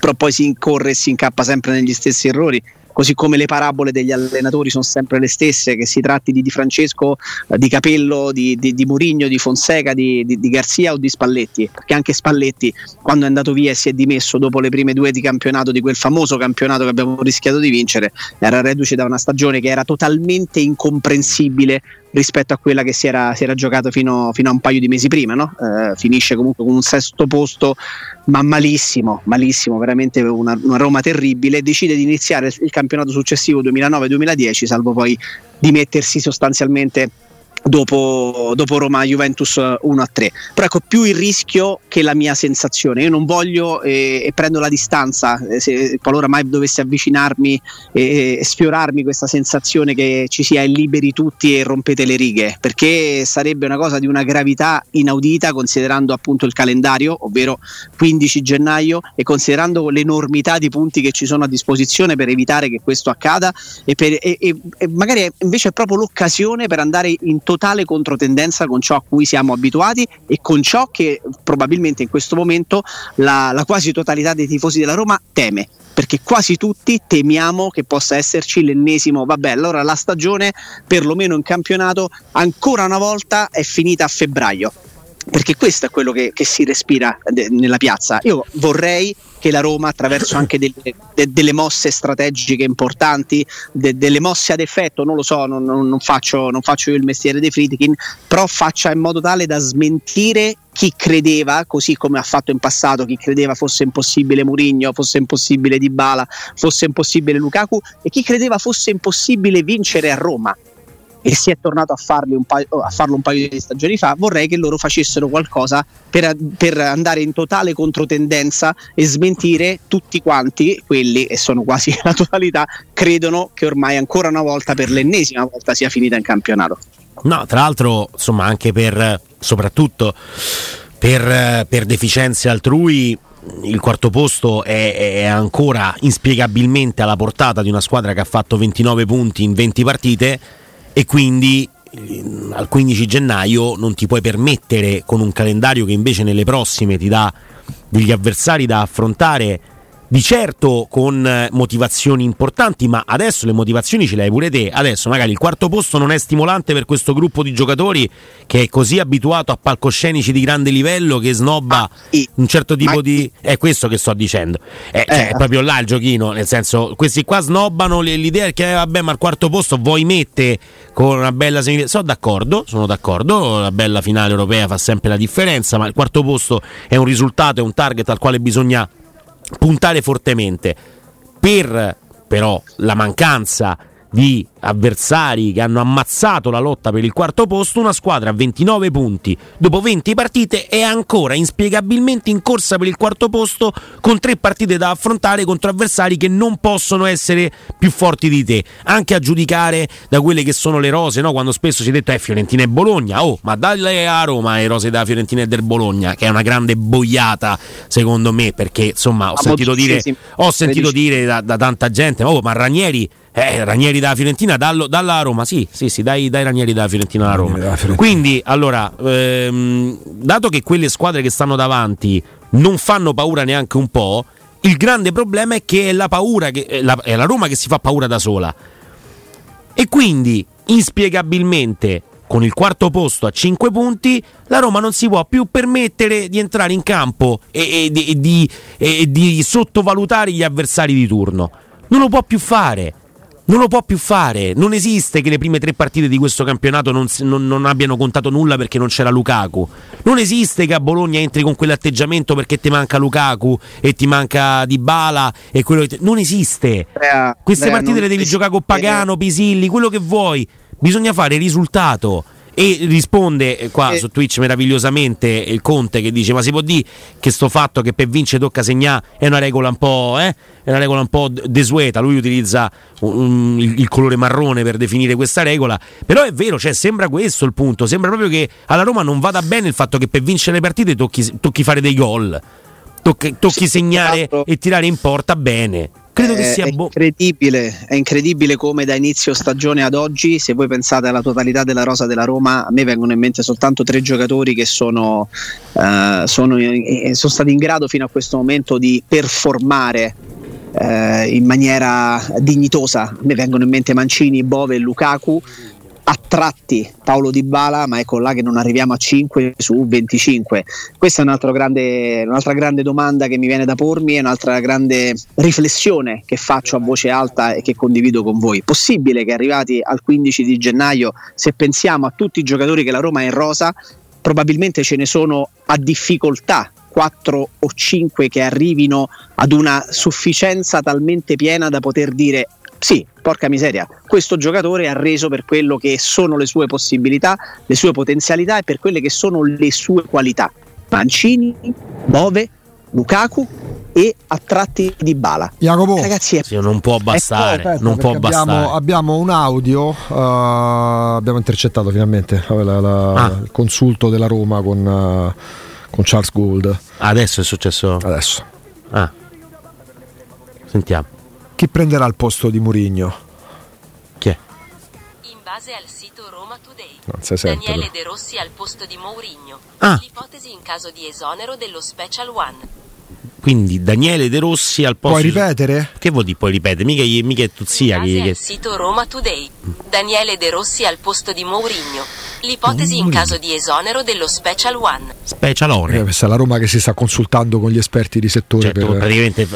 però poi si incorre e si incappa sempre negli stessi errori così come le parabole degli allenatori sono sempre le stesse, che si tratti di Di Francesco, eh, di Capello, di, di, di Murigno, di Fonseca, di, di, di, Garzia o di Spalletti, perché anche Spalletti quando è andato via e si è dimesso dopo le prime due di campionato, di quel famoso campionato che abbiamo rischiato di vincere, era reduce da una stagione che era totalmente incomprensibile rispetto a quella che si era, si era giocata fino, fino, a un paio di mesi prima. No? Eh, finisce comunque con un sesto posto, ma malissimo, malissimo, veramente una, una Roma terribile. Decide di iniziare il campionato successivo 2009-2010, salvo poi di mettersi sostanzialmente. Dopo, dopo, Roma Juventus 1 a 3 però ecco più il rischio che la mia sensazione. Io non voglio eh, e prendo la distanza eh, se qualora mai dovesse avvicinarmi e eh, sfiorarmi questa sensazione che ci sia liberi tutti e rompete le righe perché sarebbe una cosa di una gravità inaudita considerando appunto il calendario ovvero 15 gennaio e considerando l'enormità di punti che ci sono a disposizione per evitare che questo accada e, per, e, e, e magari invece è proprio l'occasione per andare in totale controtendenza con ciò a cui siamo abituati e con ciò che probabilmente in questo momento la, la quasi totalità dei tifosi della Roma teme perché quasi tutti temiamo che possa esserci l'ennesimo, vabbè, allora la stagione, perlomeno in campionato, ancora una volta è finita a febbraio. Perché questo è quello che, che si respira de- nella piazza. Io vorrei che la Roma attraverso anche delle, de, delle mosse strategiche importanti, de, delle mosse ad effetto, non lo so, non, non, non, faccio, non faccio io il mestiere dei Friedkin, però faccia in modo tale da smentire chi credeva, così come ha fatto in passato, chi credeva fosse impossibile Murigno, fosse impossibile Dybala, fosse impossibile Lukaku e chi credeva fosse impossibile vincere a Roma e si è tornato a, paio, a, farlo un paio di stagioni fa, vorrei che loro facessero qualcosa per, per, andare in totale controtendenza e smentire tutti quanti, quelli, e sono quasi la totalità, credono che ormai ancora una volta, per l'ennesima volta, sia finita in campionato. No, tra l'altro, insomma, anche per soprattutto per, per deficienze altrui, il quarto posto è, è, ancora inspiegabilmente alla portata di una squadra che ha fatto 29 punti in 20 partite e quindi al 15 gennaio non ti puoi permettere con un calendario che invece nelle prossime ti dà degli avversari da affrontare di certo con eh, motivazioni importanti, ma adesso le motivazioni ce le hai pure te. Adesso magari il quarto posto non è stimolante per questo gruppo di giocatori che è così abituato a palcoscenici di grande livello che snobba ah, un certo tipo di... È questo che sto dicendo. È, eh, cioè, è, proprio là il giochino, nel senso, questi qua snobbano l'idea che eh, vabbè, ma al quarto posto vuoi mettere con una bella semifinale. Sono d'accordo, sono d'accordo, la bella finale europea fa sempre la differenza, ma il quarto posto è un risultato, è un target al quale bisogna puntare fortemente. Per però la mancanza di avversari che hanno ammazzato la lotta per il quarto posto, una squadra a 29 punti. Dopo 20 partite è ancora inspiegabilmente in corsa per il quarto posto con tre partite da affrontare contro avversari che non possono essere più forti di te, anche a giudicare da quelle che sono le rose, no? quando spesso si è detto è eh, Fiorentina e Bologna, oh ma dalle a Roma le rose da Fiorentina e del Bologna, che è una grande boiata secondo me, perché insomma ho sentito dire, ho sentito dire da, da tanta gente, oh ma Ranieri eh, Ranieri da Fiorentina, dallo, dalla Roma, sì, sì, sì, dai, dai Ranieri da Fiorentina alla Roma. Quindi, allora, ehm, dato che quelle squadre che stanno davanti non fanno paura neanche un po', il grande problema è che è la paura, che, è, la, è la Roma che si fa paura da sola. E quindi, inspiegabilmente, con il quarto posto a 5 punti, la Roma non si può più permettere di entrare in campo e, e, e, di, e, di, sottovalutare gli avversari di turno. Non lo può più fare. Non lo può più fare. Non esiste che le prime tre partite di questo campionato non, non, non, abbiano contato nulla perché non c'era Lukaku. Non esiste che a Bologna entri con quell'atteggiamento perché ti manca Lukaku e ti manca Dybala e quello che. Non esiste. Beh, Queste beh, partite le devi giocare con Pagano, Pisilli, quello che vuoi. Bisogna fare risultato. E risponde eh, qua eh. su Twitch meravigliosamente il Conte che dice: Ma si può dire che sto fatto che per vincere tocca segnare è una regola un po', eh? È una regola un po' desueta. Lui utilizza um, il, il, colore marrone per definire questa regola. Però è vero, cioè, sembra questo il punto. Sembra proprio che alla Roma non vada bene il fatto che per vincere le partite tocchi, tocchi fare dei gol. Tocchi, tocchi segnare e tirare in porta bene. Credo che sia bo- incredibile, è incredibile come da inizio stagione ad oggi, se voi pensate alla totalità della rosa della Roma, a me vengono in mente soltanto tre giocatori che sono, uh, sono, sono stati in grado fino a questo momento di performare uh, in maniera dignitosa. A me vengono in mente Mancini, Bove e Lukaku a tratti Paolo Di Bala, ma ecco là che non arriviamo a 5 su 25. Questa è un'altra grande, un'altra grande domanda che mi viene da pormi, è un'altra grande riflessione che faccio a voce alta e che condivido con voi. Possibile che arrivati al 15 di gennaio, se pensiamo a tutti i giocatori che la Roma è in rosa, probabilmente ce ne sono a difficoltà 4 o 5 che arrivino ad una sufficienza talmente piena da poter dire sì, porca miseria, questo giocatore ha reso per quello che sono le sue possibilità, le sue potenzialità e per quelle che sono le sue qualità. Mancini, Bove, Lukaku e a tratti di bala. Jacopo, ragazzi, è... sì, non può bastare. Aspetta, non può abbiamo, bastare. abbiamo, un audio, uh, abbiamo intercettato finalmente la, la, ah. il consulto della Roma con, uh, con Charles Gould. Adesso è successo? Adesso. Ah. Sentiamo. Chi prenderà il posto di Murigno? Chi è? In base al sito Roma Today, non si sente, Daniele De Rossi al posto di Mourinho. Ah. L'ipotesi in caso di esonero dello Special One. Quindi Daniele De Rossi al posto. Puoi ripetere? Che vuol dire puoi ripetere? Mica, mica è Tuzia Base che, che- sito Roma Today. Daniele De Rossi al posto di Mourinho. L'ipotesi in caso di esonero dello Special One. Special Eh, Ore. questa è la Roma che si sta consultando con gli esperti di settore Certo, per, praticamente.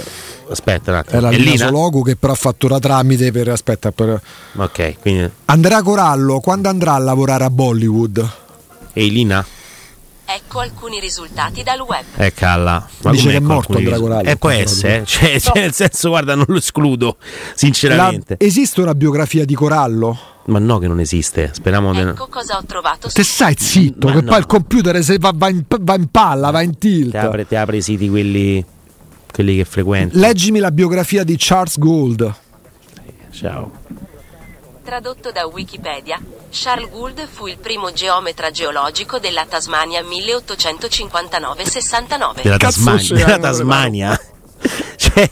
Aspetta un è attimo. la È linea Lina? Sologu che però ha fatto la tramite per aspetta per Ok, quindi. Andrea Corallo quando andrà a lavorare a Bollywood? Ehi Lina? Ecco alcuni risultati dal web. Eh calla. Ma Dice che è morto alcuni Andrea ris- Corallo, Eh, può essere, eh. cioè, [LAUGHS] cioè, nel senso, guarda, non lo escludo, La- sinceramente. esiste una biografia di Corallo? Ma no, che non esiste. Speriamo di. Ecco cosa ho trovato Te su stai zitto, Ma che no. poi il computer se va, va in, va in palla, va in tilt. Ti apre, ti apre i siti quelli, quelli che frequenti. Leggimi la biografia di Charles Gould. Ciao. Tradotto da Wikipedia, Charles Gould fu il primo geometra geologico della Tasmania 1859-69. Della Tasmania. Della allora, Tasmania. [LAUGHS] cioè,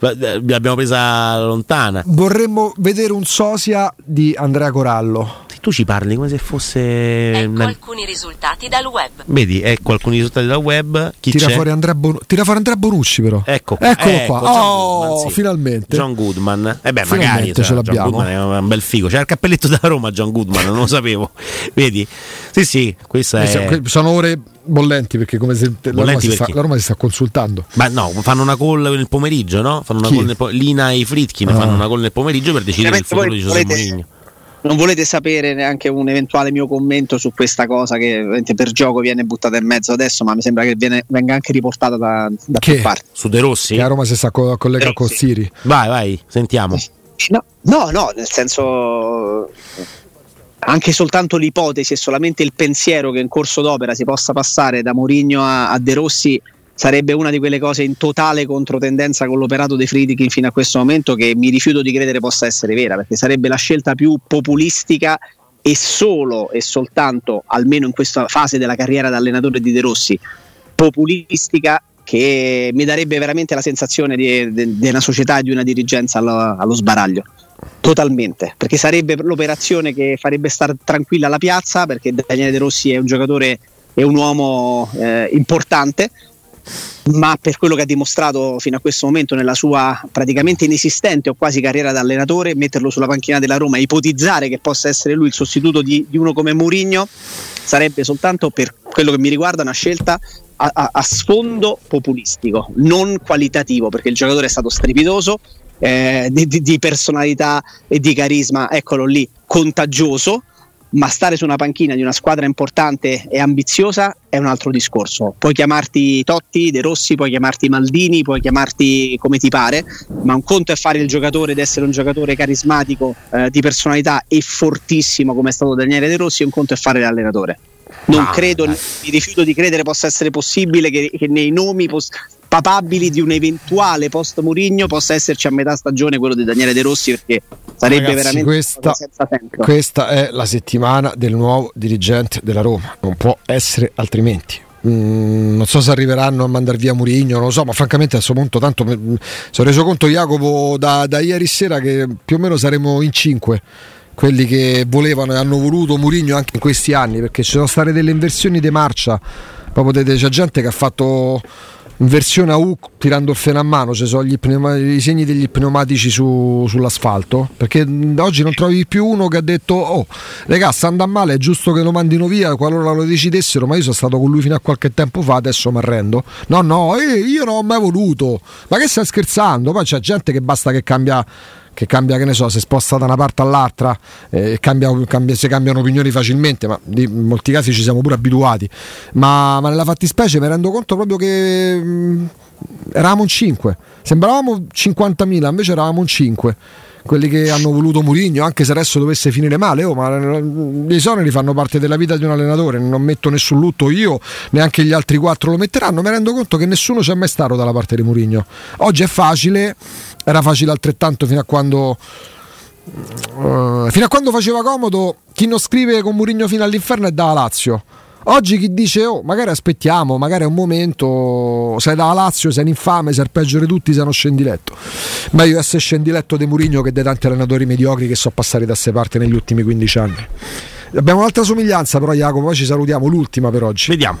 eh, l'abbiamo presa lontana. Vorremmo vedere un sosia di Andrea Corallo. Tu ci parli come se fosse. Ecco una- alcuni risultati dal web. Vedi, ecco alcuni risultati dal web. Chi Tira c'è? fuori, Andrea Bonu- tira fuori Andrea Bonucci, però. Ecco, Eccolo ecco, qua. John Oh, Goodman, sì. finalmente. John Goodman. Eh beh, magari Finalmente cioè, ce John l'abbiamo. Goodman è un bel figo. C'era il cappelletto da Roma, John Goodman, non lo sapevo. Vedi? Sì, sì, questa Eh, è. Sono ore bollenti perché come se la Roma, Bollenti si sta, perché? la Roma si sta consultando. Ma no, fanno una call nel pomeriggio, no? Fanno una Chi? call nel po- Lina e i Fritkin Ah. fanno una call nel pomeriggio per decidere il futuro di Giuseppe volete- Mourinho. Non volete sapere neanche un eventuale mio commento su questa cosa che ovviamente per gioco viene buttata in mezzo adesso, ma mi sembra che viene- venga anche riportata da, da Che? più parti. Su De Rossi? Che a Roma si sta co- collegando Eh, con. Siri. Vai, vai, sentiamo. No, no, no, nel senso anche soltanto l'ipotesi e solamente il pensiero che in corso d'opera si possa passare da Mourinho a, a De Rossi sarebbe una di quelle cose in totale controtendenza con l'operato dei Friedkin fino a questo momento che mi rifiuto di credere possa essere vera, perché sarebbe la scelta più populistica e solo e soltanto, almeno in questa fase della carriera da allenatore di De Rossi, populistica che mi darebbe veramente la sensazione di, di- di una società e di una dirigenza allo, allo sbaraglio. Totalmente, perché sarebbe l'operazione che farebbe stare tranquilla la piazza, perché Daniele De Rossi è un giocatore e un uomo eh, importante, ma per quello che ha dimostrato fino a questo momento nella sua praticamente inesistente o quasi carriera da allenatore, metterlo sulla panchina della Roma ipotizzare che possa essere lui il sostituto di, di uno come Mourinho sarebbe soltanto per quello che mi riguarda una scelta a, a- a sfondo populistico, non qualitativo, perché il giocatore è stato strepitoso, eh, di- di personalità e di carisma, eccolo lì, contagioso, ma stare su una panchina di una squadra importante e ambiziosa è un altro discorso. Puoi chiamarti Totti, De Rossi, puoi chiamarti Maldini, puoi chiamarti come ti pare, ma un conto è fare il giocatore ed essere un giocatore carismatico, eh, di personalità e fortissimo come è stato Daniele De Rossi, e un conto è fare l'allenatore. Non Ah, credo, dai. mi rifiuto di credere possa essere possibile che, che nei nomi pos- papabili di un eventuale post Murigno possa esserci a metà stagione quello di Daniele De Rossi perché sarebbe Ragazzi, veramente questa, questa è la settimana del nuovo dirigente della Roma, non può essere altrimenti. Mm, non so se arriveranno a mandare via Murigno, non lo so, ma francamente a questo punto tanto mi sono reso conto Jacopo da, da ieri sera che più o meno saremo in cinque quelli che volevano e hanno voluto Murigno anche in questi anni perché ci sono state delle inversioni di marcia. Proprio c'è gente che ha fatto inversione a U tirando il freno a mano ci sono gli pneuma- i segni degli pneumatici su- sull'asfalto? Perché oggi non trovi più uno che ha detto oh regà sta andando male è giusto che lo mandino via qualora lo decidessero ma io sono stato con lui fino a qualche tempo fa adesso mi arrendo no no eh, io non ho mai voluto. Ma che stai scherzando? Poi c'è gente che basta che cambia che cambia, che ne so, si sposta da una parte all'altra, eh, cambia, cambia- si cambiano opinioni facilmente, ma in molti casi ci siamo pure abituati. Ma, ma nella fattispecie mi rendo conto proprio che mh, eravamo in 5, sembravamo 50.000, invece eravamo in 5. Quelli che hanno voluto Murigno, anche se adesso dovesse finire male, oh, ma gli esoneri fanno parte della vita di un allenatore. Non metto nessun lutto io, neanche gli altri quattro lo metteranno. Mi rendo conto che nessuno c'è mai stato dalla parte di Murigno. Oggi è facile, era facile altrettanto fino a quando eh, fino a quando faceva comodo chi non scrive con Murigno fino all'inferno è da Lazio. Oggi chi dice oh magari aspettiamo magari è un momento sei da Lazio sei un infame sei il peggio di tutti sei uno scendiletto meglio essere scendiletto di Murigno che dei tanti allenatori mediocri che sono passati da sé parte negli ultimi 15 anni. Abbiamo un'altra somiglianza però Jacopo poi ci salutiamo l'ultima per oggi. Vediamo.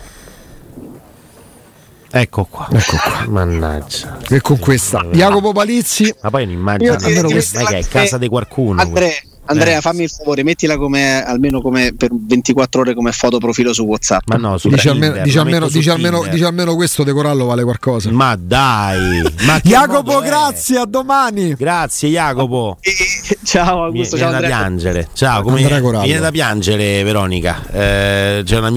Ecco qua. Ecco qua. Mannaggia. E con questa Jacopo Palizzi. Ma poi un'immagine, Io ti- almeno ti- questa, ma che è casa di qualcuno. Andrea, Andrea, Eh. fammi il favore, mettila come almeno come per 24 ore come foto profilo su WhatsApp. Ma no, su Dice Tinder, almeno, dice la almeno- dice almeno- dice almeno questo De Corallo vale qualcosa. Ma dai, ma Jacopo, grazie, a domani. Grazie Jacopo. ciao Mi Augusto, viene ciao da Andrea. piangere. Ciao, come Andrea Corallo. viene da piangere Veronica. Eh, c'è una mia